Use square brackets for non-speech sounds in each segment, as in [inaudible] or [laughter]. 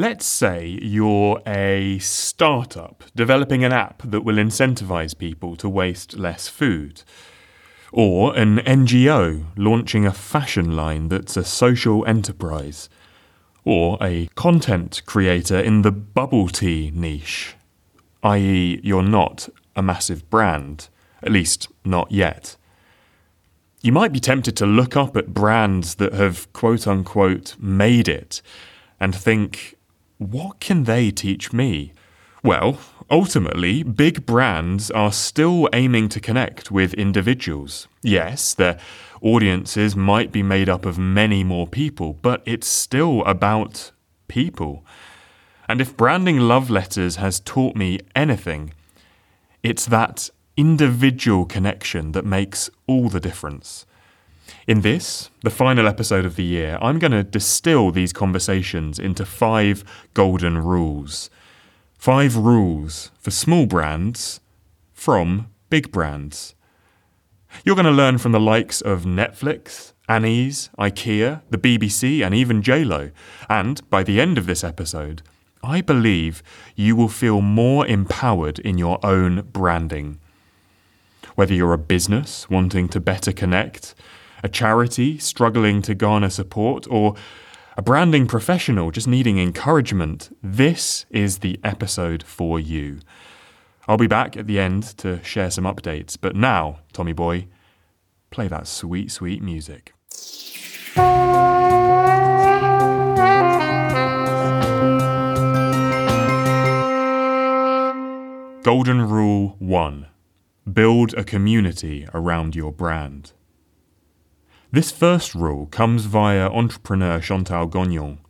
Let's say you're a startup developing an app that will incentivize people to waste less food. Or an NGO launching a fashion line that's a social enterprise. Or a content creator in the bubble tea niche, i.e., you're not a massive brand, at least not yet. You might be tempted to look up at brands that have quote unquote made it and think, what can they teach me? Well, ultimately, big brands are still aiming to connect with individuals. Yes, their audiences might be made up of many more people, but it's still about people. And if branding love letters has taught me anything, it's that individual connection that makes all the difference. In this, the final episode of the year, I'm going to distill these conversations into five golden rules. Five rules for small brands from big brands. You're going to learn from the likes of Netflix, Annie's, IKEA, the BBC, and even JLo. And by the end of this episode, I believe you will feel more empowered in your own branding. Whether you're a business wanting to better connect, a charity struggling to garner support, or a branding professional just needing encouragement, this is the episode for you. I'll be back at the end to share some updates, but now, Tommy boy, play that sweet, sweet music. Golden Rule 1 Build a community around your brand. This first rule comes via entrepreneur Chantal Gagnon.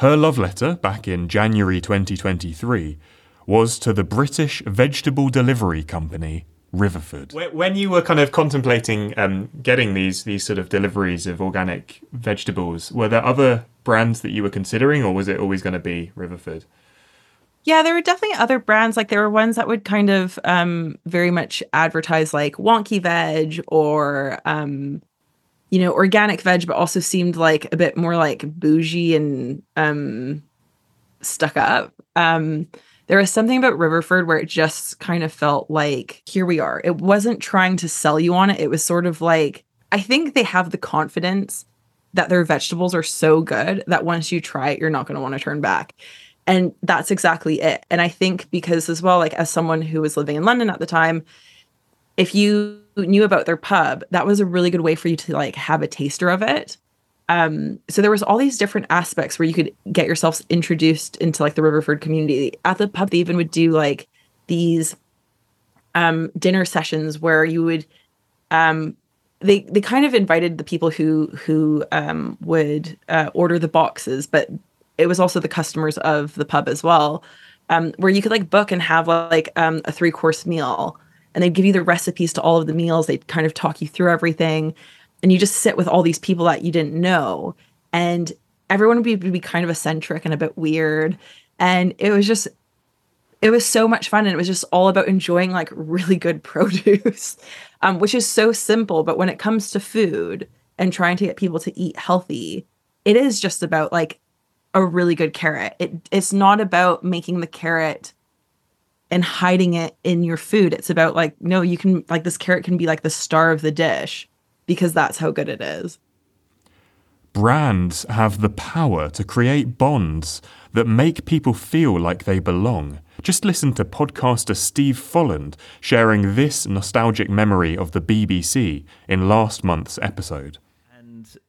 Her love letter back in January 2023 was to the British vegetable delivery company Riverford. When you were kind of contemplating um, getting these these sort of deliveries of organic vegetables, were there other brands that you were considering, or was it always going to be Riverford? Yeah, there were definitely other brands. Like there were ones that would kind of um, very much advertise like wonky veg or um, you know, organic veg, but also seemed like a bit more like bougie and um stuck up. Um there was something about Riverford where it just kind of felt like here we are. It wasn't trying to sell you on it. It was sort of like I think they have the confidence that their vegetables are so good that once you try it, you're not going to want to turn back. And that's exactly it. And I think because as well, like as someone who was living in London at the time, if you knew about their pub, that was a really good way for you to like have a taster of it. Um, so there was all these different aspects where you could get yourselves introduced into like the Riverford community. At the pub, they even would do like these um dinner sessions where you would um they they kind of invited the people who who um would uh, order the boxes, but it was also the customers of the pub as well. Um, where you could like book and have like um, a three course meal and they'd give you the recipes to all of the meals. They'd kind of talk you through everything. And you just sit with all these people that you didn't know. And everyone would be, would be kind of eccentric and a bit weird. And it was just, it was so much fun. And it was just all about enjoying like really good [laughs] produce, um, which is so simple. But when it comes to food and trying to get people to eat healthy, it is just about like a really good carrot. It, it's not about making the carrot and hiding it in your food. It's about like, no, you can, like, this carrot can be like the star of the dish because that's how good it is. Brands have the power to create bonds that make people feel like they belong. Just listen to podcaster Steve Folland sharing this nostalgic memory of the BBC in last month's episode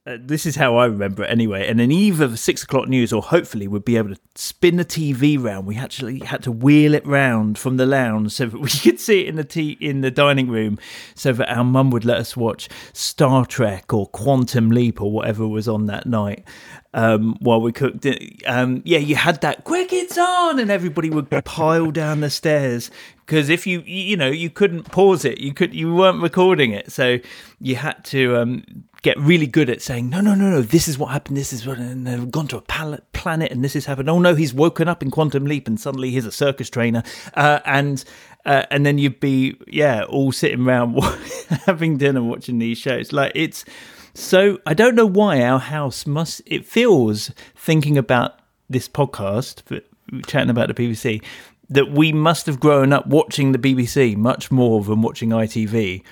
uh, this is how I remember it anyway. And then either the six o'clock news or hopefully we'd be able to spin the TV round. We actually had to wheel it round from the lounge so that we [laughs] could see it in the tea in the dining room, so that our mum would let us watch Star Trek or Quantum Leap or whatever was on that night um, while we cooked it. Um, yeah, you had that quick, it's on, and everybody would pile down the stairs because if you you know you couldn't pause it, you could you weren't recording it, so you had to um, get really good at saying no, no, no, no, this is what happened, this is what, and they've gone to a planet, and this has happened. Oh no, he's woken up in Quantum Leap, and suddenly he's a circus trainer, uh, and. Uh, and then you'd be yeah all sitting around [laughs] having dinner watching these shows like it's so I don't know why our house must. It feels thinking about this podcast, chatting about the BBC, that we must have grown up watching the BBC much more than watching ITV.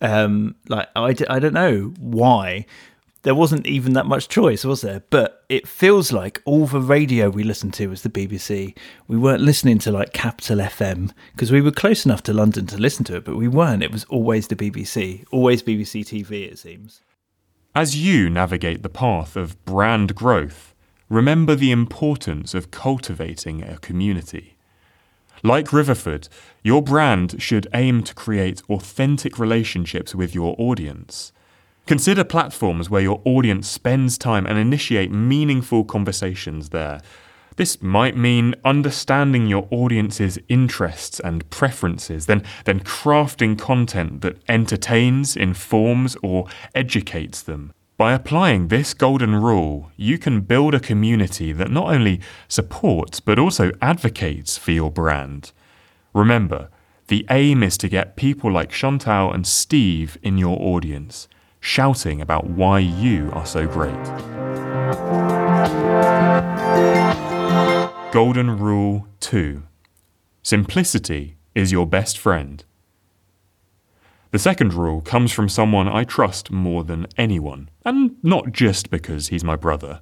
Um, like I, I don't know why, there wasn't even that much choice, was there? But it feels like all the radio we listened to was the BBC. We weren't listening to like Capital FM because we were close enough to London to listen to it, but we weren't. It was always the BBC, always BBC TV, it seems. As you navigate the path of brand growth, remember the importance of cultivating a community. Like Riverford, your brand should aim to create authentic relationships with your audience. Consider platforms where your audience spends time and initiate meaningful conversations there. This might mean understanding your audience's interests and preferences, then, then crafting content that entertains, informs, or educates them. By applying this golden rule, you can build a community that not only supports but also advocates for your brand. Remember, the aim is to get people like Chantal and Steve in your audience shouting about why you are so great. Golden Rule 2 Simplicity is your best friend. The second rule comes from someone I trust more than anyone, and not just because he's my brother.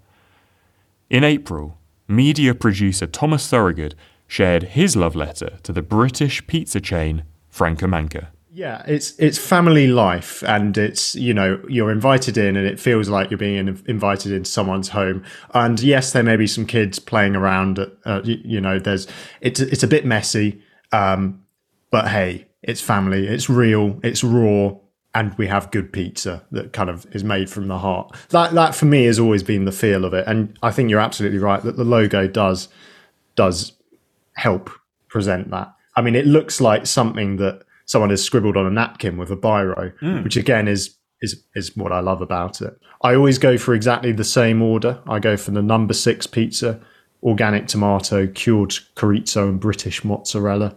In April, media producer Thomas Thorogood shared his love letter to the British pizza chain Franco Manca. Yeah, it's it's family life, and it's you know you're invited in, and it feels like you're being invited into someone's home. And yes, there may be some kids playing around. Uh, you, you, know, there's it's it's a bit messy, um, but hey, it's family, it's real, it's raw, and we have good pizza that kind of is made from the heart. That that for me has always been the feel of it, and I think you're absolutely right that the logo does does help present that. I mean, it looks like something that someone has scribbled on a napkin with a biro, mm. which again is is is what I love about it. I always go for exactly the same order. I go for the number six pizza, organic tomato, cured chorizo, and British mozzarella.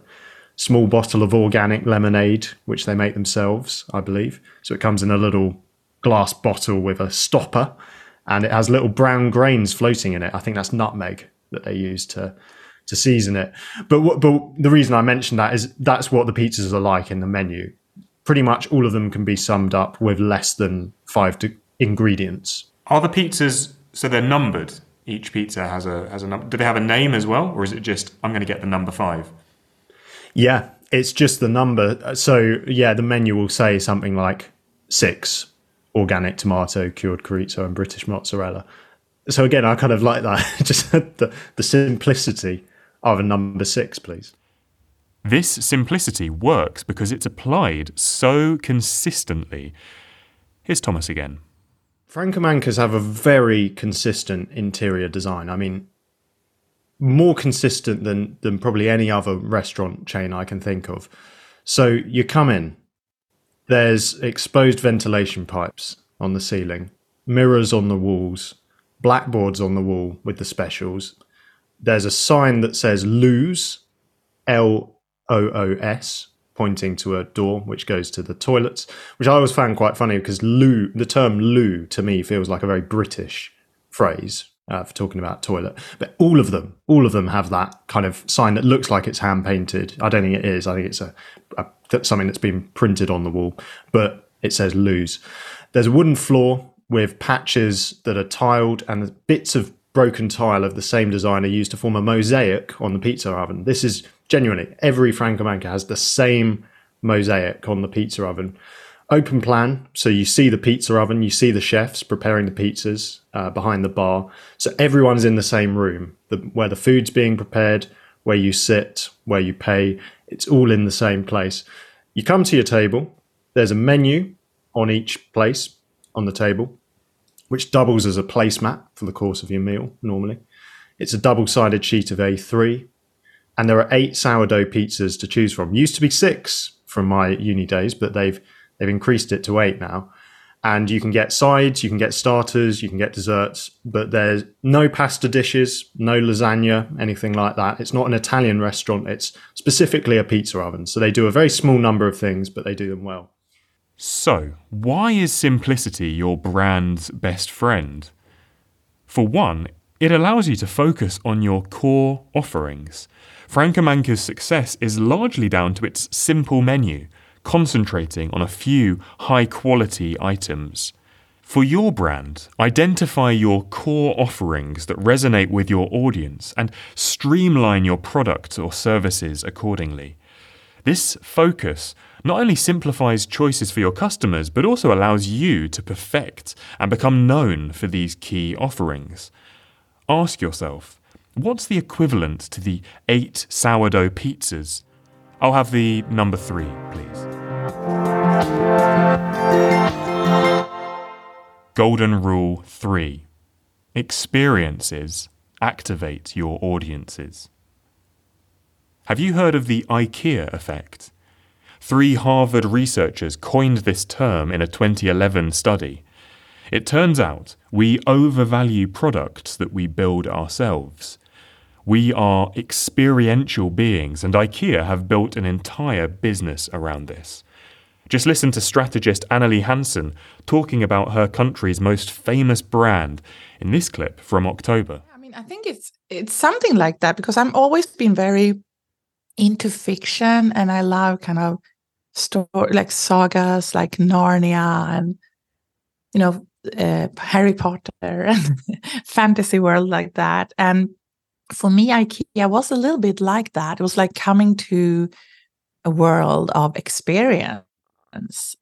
Small bottle of organic lemonade, which they make themselves, I believe. So it comes in a little glass bottle with a stopper, and it has little brown grains floating in it. I think that's nutmeg that they use to to season it. But what, but the reason I mentioned that is that's what the pizzas are like in the menu. Pretty much all of them can be summed up with less than five de- ingredients. Are the pizzas so they're numbered? Each pizza has a has a number. Do they have a name as well, or is it just I'm going to get the number five? Yeah, it's just the number. So yeah, the menu will say something like six organic tomato, cured chorizo, and British mozzarella. So again, I kind of like that. [laughs] just the the simplicity of a number six, please. This simplicity works because it's applied so consistently. Here's Thomas again. Franco Mancas have a very consistent interior design. I mean, more consistent than than probably any other restaurant chain I can think of. So you come in, there's exposed ventilation pipes on the ceiling, mirrors on the walls, blackboards on the wall with the specials, there's a sign that says lose, L O O S, pointing to a door which goes to the toilets, which I always found quite funny because loo, the term loo to me feels like a very British phrase uh, for talking about toilet. But all of them, all of them have that kind of sign that looks like it's hand painted. I don't think it is. I think it's a, a something that's been printed on the wall, but it says lose. There's a wooden floor with patches that are tiled and bits of broken tile of the same design are used to form a mosaic on the pizza oven. This is genuinely every Franco Manca has the same mosaic on the pizza oven. Open plan, so you see the pizza oven, you see the chefs preparing the pizzas uh, behind the bar. So everyone's in the same room, the, where the food's being prepared, where you sit, where you pay. It's all in the same place. You come to your table. There's a menu on each place on the table which doubles as a placemat for the course of your meal normally. It's a double sided sheet of A3, and there are eight sourdough pizzas to choose from. Used to be six from my uni days, but they've they've increased it to eight now. And you can get sides, you can get starters, you can get desserts, but there's no pasta dishes, no lasagna, anything like that. It's not an Italian restaurant, it's specifically a pizza oven. So they do a very small number of things, but they do them well. So, why is simplicity your brand's best friend? For one, It allows you to focus on your core offerings. Franco Manca's success is largely down to its simple menu, concentrating on a few high quality items. For your brand, identify your core offerings that resonate with your audience and streamline your products or services accordingly. This focus not only simplifies choices for your customers, but also allows you to perfect and become known for these key offerings. Ask yourself, what's the equivalent to the eight sourdough pizzas? I'll have the number three, please. Golden Rule 3 Experiences activate your audiences. Have you heard of the IKEA effect? Three Harvard researchers coined this term in a 2011 study. It turns out we overvalue products that we build ourselves. We are experiential beings, and IKEA have built an entire business around this. Just listen to strategist Annalie Hansen talking about her country's most famous brand in this clip from October. I mean, I think it's it's something like that because I'm always been very into fiction and I love kind of story like sagas like Narnia and you know uh, Harry Potter [laughs] and fantasy world like that. And for me, IKEA was a little bit like that. It was like coming to a world of experience,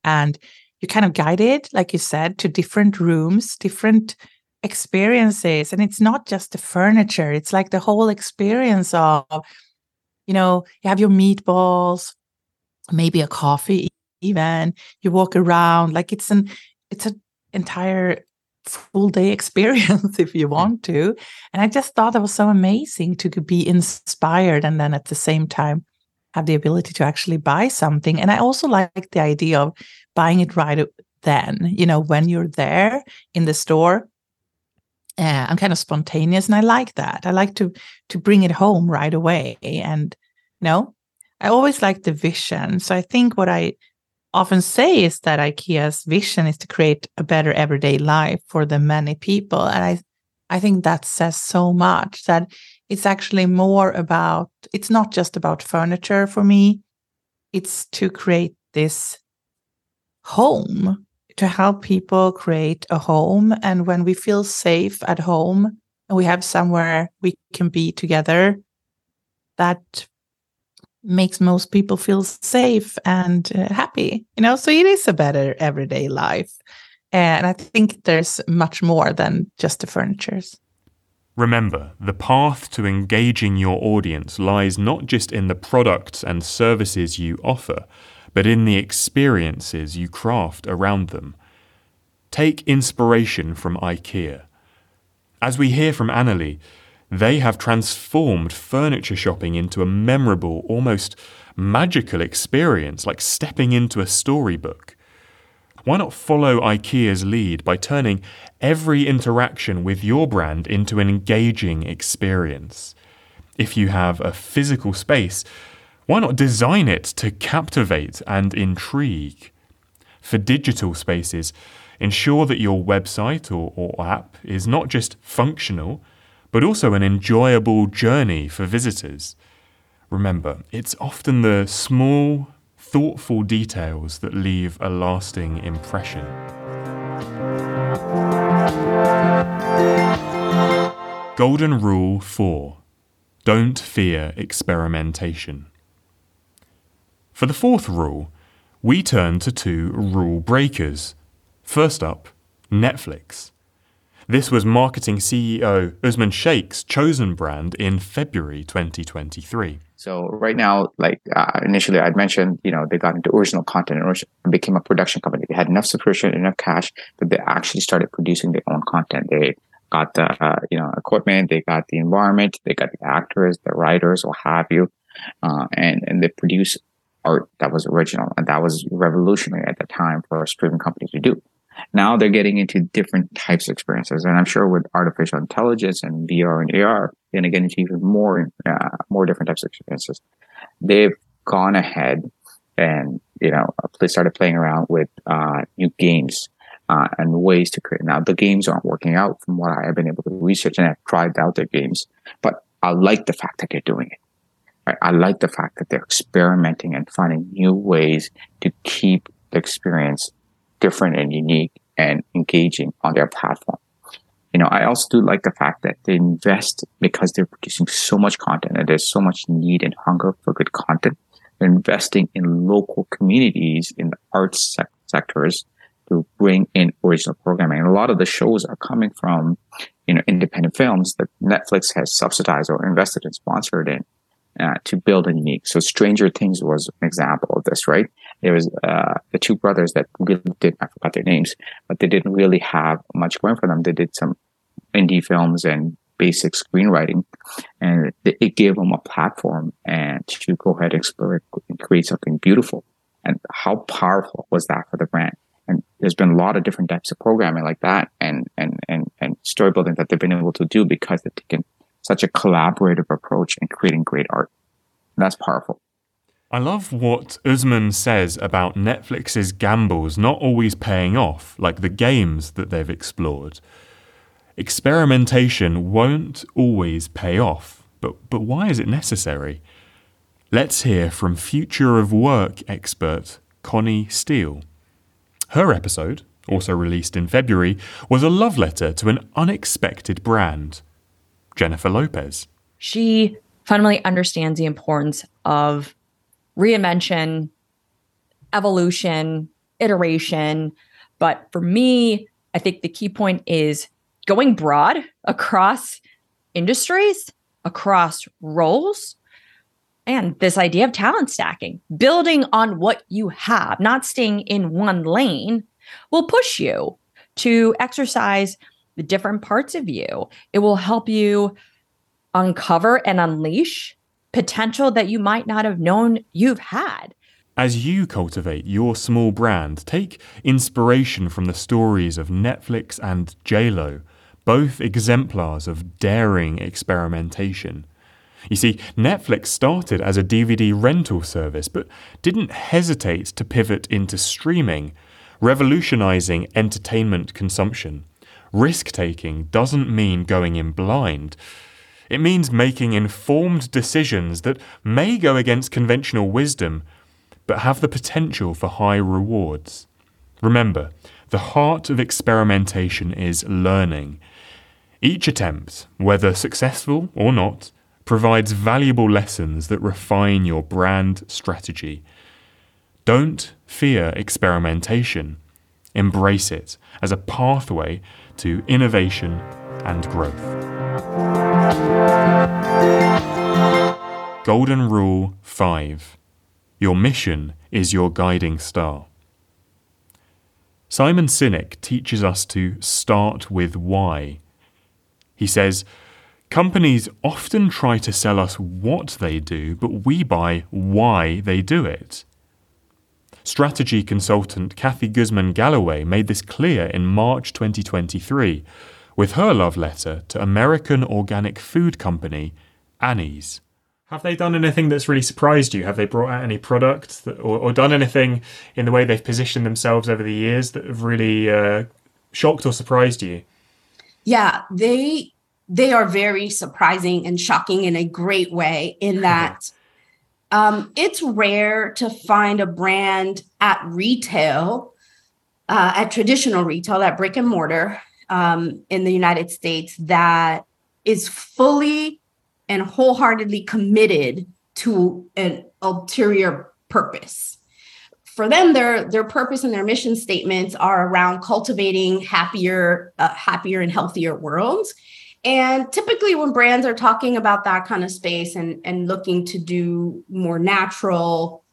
and you kind of guided, like you said, to different rooms, different experiences, and it's not just the furniture; it's like the whole experience of you know, you have your meatballs, maybe a coffee even. You walk around like it's an it's an entire full day [laughs] experience if you want to. And I just thought that was so amazing to be inspired and then at the same time have the ability to actually buy something. And I also like the idea of buying it right then, you know, when you're there in the store. Uh, I'm kind of spontaneous and I like that. I like to to bring it home right away. And no, I always like the vision. So I think what I often say is that IKEA's vision is to create a better everyday life for the many people. And I I think that says so much that it's actually more about it's not just about furniture for me. It's to create this home to help people create a home and when we feel safe at home and we have somewhere we can be together that makes most people feel safe and uh, happy you know so it is a better everyday life and i think there's much more than just the furnitures Remember, the path to engaging your audience lies not just in the products and services you offer, but in the experiences you craft around them. Take inspiration from IKEA. As we hear from Annalie, they have transformed furniture shopping into a memorable, almost magical experience, like stepping into a storybook. Why not follow IKEA's lead by turning every interaction with your brand into an engaging experience? If you have a physical space, why not design it to captivate and intrigue? For digital spaces, ensure that your website or, or app is not just functional, but also an enjoyable journey for visitors. Remember, it's often the small, thoughtful details that leave a lasting impression. Golden Rule 4 Don't fear experimentation. For the fourth rule, we turn to two rule breakers. First up, Netflix. This was marketing CEO Usman Sheikh's chosen brand in February 2023. So right now, like uh, initially I'd mentioned, you know, they got into original content and became a production company. They had enough subscription, enough cash that they actually started producing their own content. They got the, uh, you know, equipment, they got the environment, they got the actors, the writers, what have you. Uh, and, and they produce art that was original. And that was revolutionary at the time for a streaming company to do. Now they're getting into different types of experiences, and I'm sure with artificial intelligence and VR and AR, they're going to get into even more, uh, more different types of experiences. They've gone ahead and you know they started playing around with uh, new games. uh, and ways to create. Now, the games aren't working out from what I have been able to research, and I've tried out their games, but I like the fact that they're doing it. I like the fact that they're experimenting and finding new ways to keep the experience different and unique and engaging on their platform. You know, I also do like the fact that they invest because they're producing so much content and there's so much need and hunger for good content. They're investing in local communities in the arts sec- sectors to bring in original programming. And a lot of the shows are coming from, you know, independent films that Netflix has subsidized or invested and sponsored in. Uh, to build a unique. So Stranger Things was an example of this, right? There was uh, the two brothers that really did, I forgot their names, but they didn't really have much going for them. They did some indie films and basic screenwriting, and it gave them a platform and to go ahead and explore and create something beautiful. And how powerful was that for the brand? And there's been a lot of different types of programming like that and, and, and, and story building that they've been able to do because they've taken such a collaborative approach in creating great art. And that's powerful. I love what Usman says about Netflix's gambles not always paying off, like the games that they've explored. Experimentation won't always pay off, but, but why is it necessary? Let's hear from Future of Work expert Connie Steele. Her episode, also released in February, was a love letter to an unexpected brand Jennifer Lopez. She fundamentally understands the importance of reinvention, evolution, iteration. But for me, I think the key point is going broad across industries, across roles, and this idea of talent stacking, building on what you have, not staying in one lane, will push you to exercise the different parts of you. It will help you uncover and unleash potential that you might not have known you've had. As you cultivate your small brand, take inspiration from the stories of Netflix and JLo, both exemplars of daring experimentation. You see, Netflix started as a DVD rental service, but didn't hesitate to pivot into streaming, revolutionizing entertainment consumption. Risk taking doesn't mean going in blind. It means making informed decisions that may go against conventional wisdom, but have the potential for high rewards. Remember, the heart of experimentation is learning. Each attempt, whether successful or not, provides valuable lessons that refine your brand strategy. Don't fear experimentation. Embrace it as a pathway to innovation and growth. Golden Rule 5 Your mission is your guiding star. Simon Sinek teaches us to start with why. He says, Companies often try to sell us what they do, but we buy why they do it. Strategy consultant Kathy Guzman Galloway made this clear in March 2023 with her love letter to American organic food company Annie's. Have they done anything that's really surprised you? Have they brought out any product that, or, or, done anything in the way they've positioned themselves over the years that have really uh, shocked or surprised you? Yeah, they they are very surprising and shocking in a great way. In [laughs] that, um, it's rare to find a brand at retail, uh, at traditional retail, at brick and mortar um, in the United States that is fully and wholeheartedly committed to an ulterior purpose. For them, their their purpose and their mission statements are around cultivating happier, uh, happier and healthier worlds and typically, when brands are talking about that kind of space and, and looking to do more natural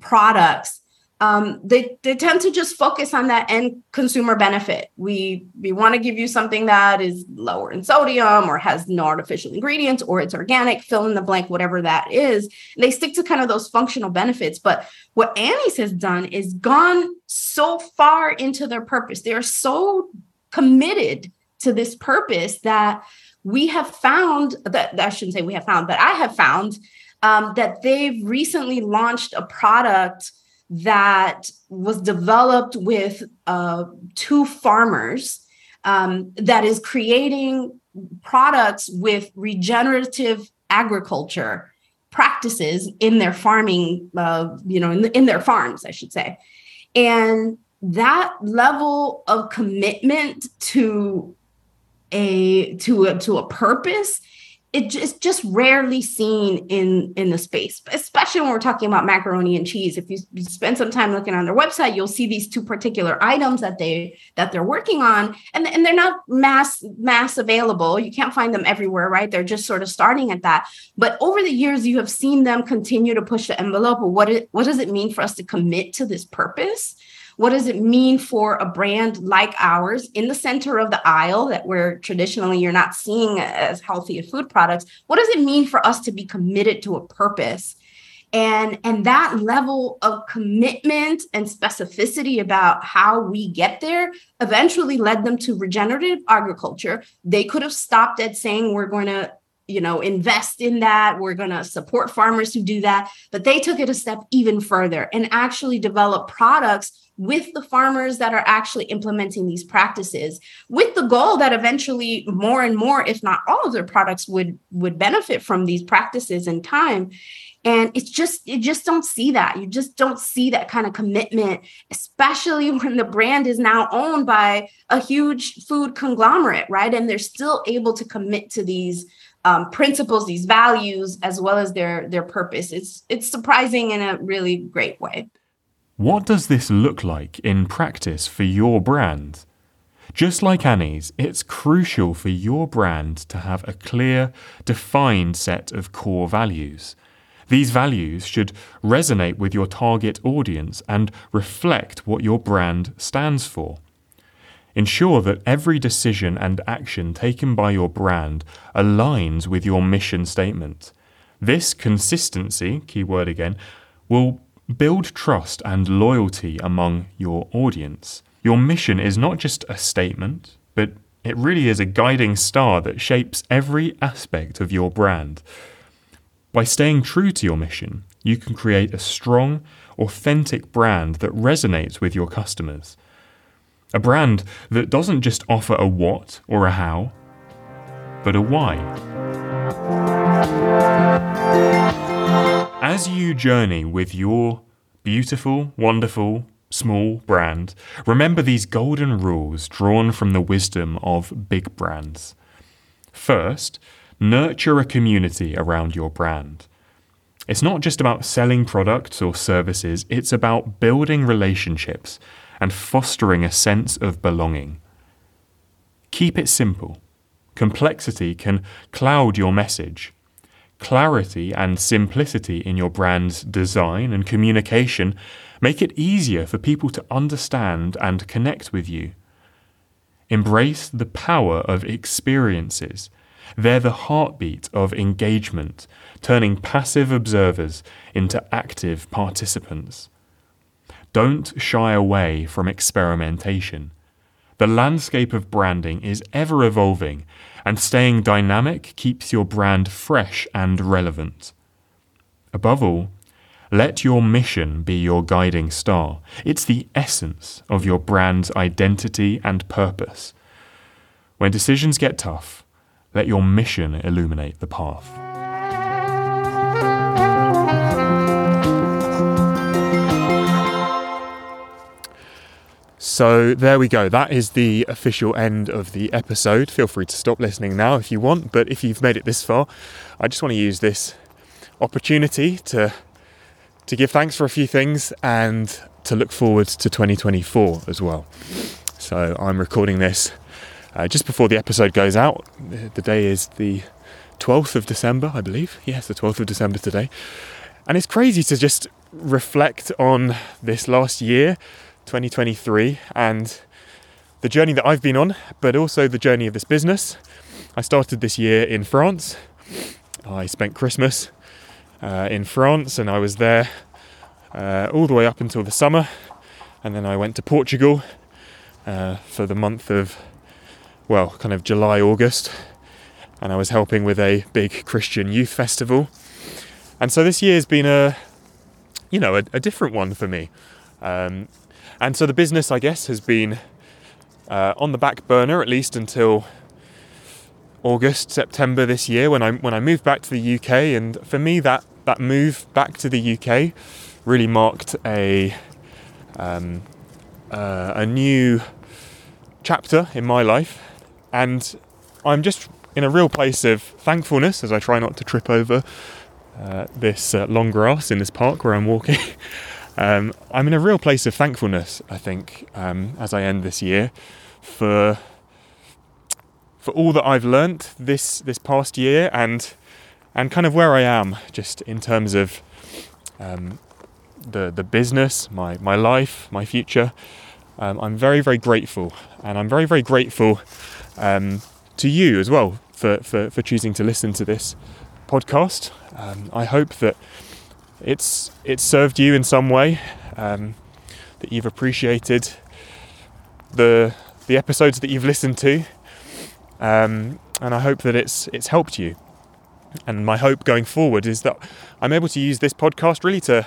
products, um, they, they tend to just focus on that end consumer benefit. We we want to give you something that is lower in sodium or has no artificial ingredients or it's organic, fill in the blank, whatever that is. And they stick to kind of those functional benefits. But what Annie's has done is gone so far into their purpose. They're so committed to this purpose that we have found that, I shouldn't say we have found, but I have found um, that they've recently launched a product that was developed with uh, two farmers um, that is creating products with regenerative agriculture practices in their farming, uh, you know, in, the, in their farms, I should say. And that level of commitment to a to a to a purpose it just just rarely seen in in the space especially when we're talking about macaroni and cheese. If you, you, spend some time looking on their website you'll see these two particular items that they that they're working on and, and they're not mass mass available. You can't find them everywhere right? They're just sort of starting at that. But over the years you have seen them continue to push the envelope what it, what does it mean for us to commit to this purpose what does it mean for a brand like ours in the center of the aisle that we're traditionally you're not seeing as healthy food products? What does it mean for us to be committed to a purpose? and and that level of commitment and specificity about how we get there eventually led them to regenerative agriculture they could have stopped at saying we're going to you know invest in that. We're going to support farmers who do that. But they took it a step even further and actually develop products with the farmers that are actually implementing these practices with the goal that eventually more and more if not all of their products would would benefit from these practices in time. And it's just you just don't see that. You just don't see that kind of commitment especially [laughs] when the brand is now owned by a huge food conglomerate right? And they're still able to commit to these um, principles these values as well as their their purpose it's it's surprising in a really great way what does this look like in practice for your brand? Just like Annie's, it's crucial for your brand to have a clear, defined set of core values. These values should resonate with your target audience and reflect what your brand stands for. Ensure that every decision and action taken by your brand aligns with your mission statement. This consistency, keyword again, will Build trust and loyalty among your audience. Your mission is not just a statement, but it really is a guiding star that shapes every aspect of your brand. By staying true to your mission, you can create a strong, authentic brand that resonates with your customers. A brand that doesn't just offer a what or a how, but a why. As you journey with your beautiful, wonderful, small brand, remember these golden rules drawn from the wisdom of big brands. First, nurture a community around your brand. It's not just about selling products or services, it's about building relationships and fostering a sense of belonging. Keep it simple. Complexity can cloud your message clarity and simplicity in your brand's design and communication make it easier for people to understand and connect with you. Embrace the power of experiences. They're the heartbeat of engagement, turning passive observers into active participants. Don't shy away from experimentation. The landscape of branding is ever evolving, and staying dynamic keeps your brand fresh and relevant. Above all, let your mission be your guiding star. It's the essence of your brand's identity and purpose. When decisions get tough, let your mission illuminate the path. So there we go. That is the official end of the episode. Feel free to stop listening now if you want, but if you've made it this far, I just want to use this opportunity to to give thanks for a few things and to look forward to 2024 as well. So I'm recording this uh, just before the episode goes out. The day is the 12th of December, I believe. Yes, the 12th of December today. And it's crazy to just reflect on this last year 2023 and the journey that I've been on, but also the journey of this business. I started this year in France. I spent Christmas uh, in France and I was there uh, all the way up until the summer. And then I went to Portugal uh, for the month of, well, kind of July, August. And I was helping with a big Christian youth festival. And so this year has been a you know, a, a different one for me. Um, and so the business, I guess, has been uh, on the back burner at least until August, September this year when I when I moved back to the UK. And for me, that that move back to the UK really marked a um, uh, a new chapter in my life, and I'm just in a real place of thankfulness as I try not to trip over uh, this uh, long grass in this park where I'm walking. [laughs] um, I'm in a real place of thankfulness, I think, um, as I end this year for for all that I've learnt this this past year and and kind of where I am just in terms of um, the the business, my my life, my future. Um, I'm very very grateful, and I'm very very grateful um, to you as well for, for for choosing to listen to this podcast. Um, I hope that it's it's served you in some way, um, that you've appreciated the the episodes that you've listened to, um, and I hope that it's it's helped you. And my hope going forward is that I'm able to use this podcast really to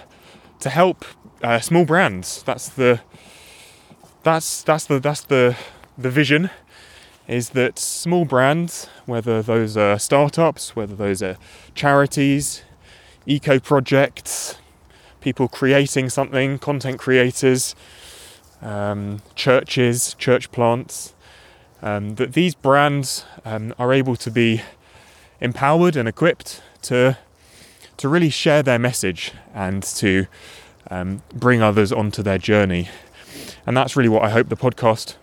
to help uh, small brands. That's the that's that's the that's the the vision is that small brands, whether those are startups, whether those are charities, eco projects, people creating something, content creators, um, churches, church plants, um, that these brands um, are able to be empowered and equipped to to really share their message and to um, bring others onto their journey. And that's really what I hope the podcast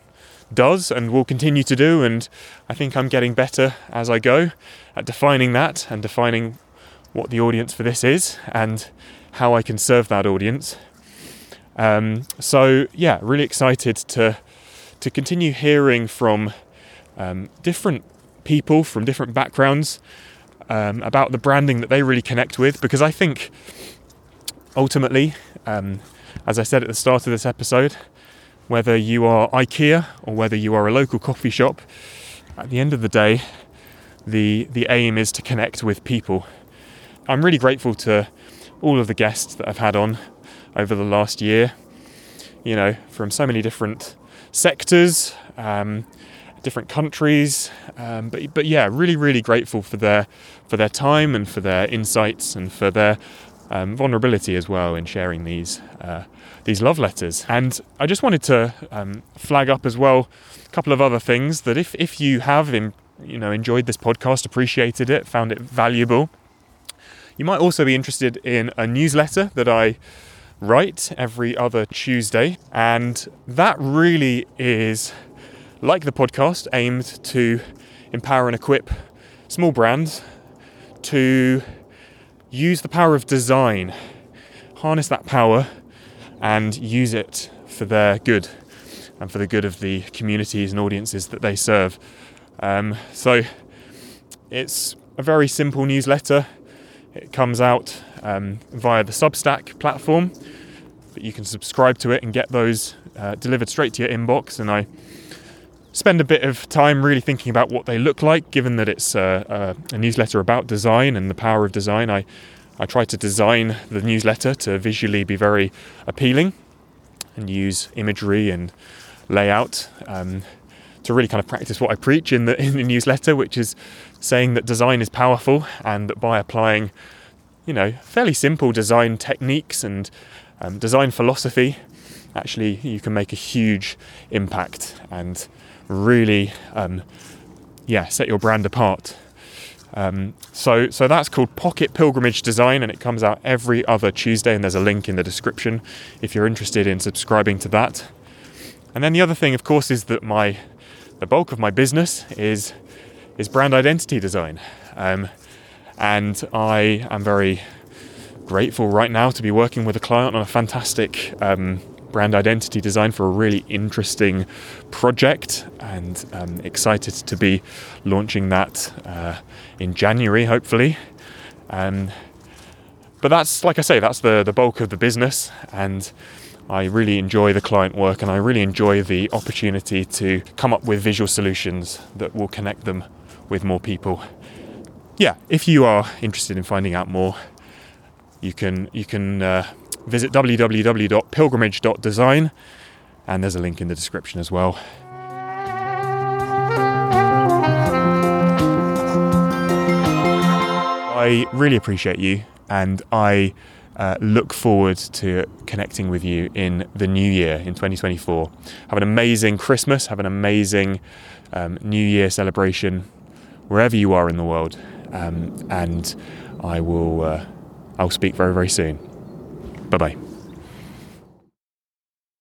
does and will continue to do. And I think I'm getting better as I go at defining that and defining what the audience for this is and how I can serve that audience. Um, so yeah, really excited to to continue hearing from um, different people from different backgrounds um, about the branding that they really connect with because I think ultimately, um, as I said at the start of this episode, whether you are IKEA or whether you are a local coffee shop, at the end of the day, the the aim is to connect with people. I'm really grateful to all of the guests that I've had on over the last year. You know, from so many different sectors, um, different countries, um, but but yeah, really really grateful for their for their time and for their insights and for their um, vulnerability as well in sharing these uh, these love letters. And I just wanted to um, flag up as well a couple of other things that if if you have in, you know enjoyed this podcast, appreciated it, found it valuable, you might also be interested in a newsletter that I write every other Tuesday, and that really is like the podcast aimed to empower and equip small brands to use the power of design, harness that power, and use it for their good and for the good of the communities and audiences that they serve. Um, so it's a very simple newsletter. It comes out um, via the Substack platform, but you can subscribe to it and get those uh, delivered straight to your inbox. And I spend a bit of time really thinking about what they look like, given that it's uh, uh, a newsletter about design and the power of design. I, I try to design the newsletter to visually be very appealing and use imagery and layout um, to really kind of practice what I preach in the, [laughs] in the newsletter, which is saying that design is powerful and that by applying, you know, fairly simple design techniques and um, design philosophy, actually you can make a huge impact and really, um, yeah, set your brand apart. Um, so, so that's called Pocket Pilgrimage Design, and it comes out every other Tuesday. And there's a link in the description if you're interested in subscribing to that. And then the other thing, of course, is that my the bulk of my business is is brand identity design, um, and I am very grateful right now to be working with a client on a fantastic um, brand identity design for a really interesting project. And um, excited to be launching that uh, in January, hopefully. Um, but that's, like I say, that's the, the bulk of the business, and I really enjoy the client work and I really enjoy the opportunity to come up with visual solutions that will connect them with more people. Yeah, if you are interested in finding out more, you can you can uh, visit www.pilgrimage.design, and there's a link in the description as well. I really appreciate you, and I uh, look forward to connecting with you in the new year in 2024. Have an amazing Christmas, have an amazing um, New Year celebration wherever you are in the world, um, and I will uh, I'll speak very very soon. Bye bye.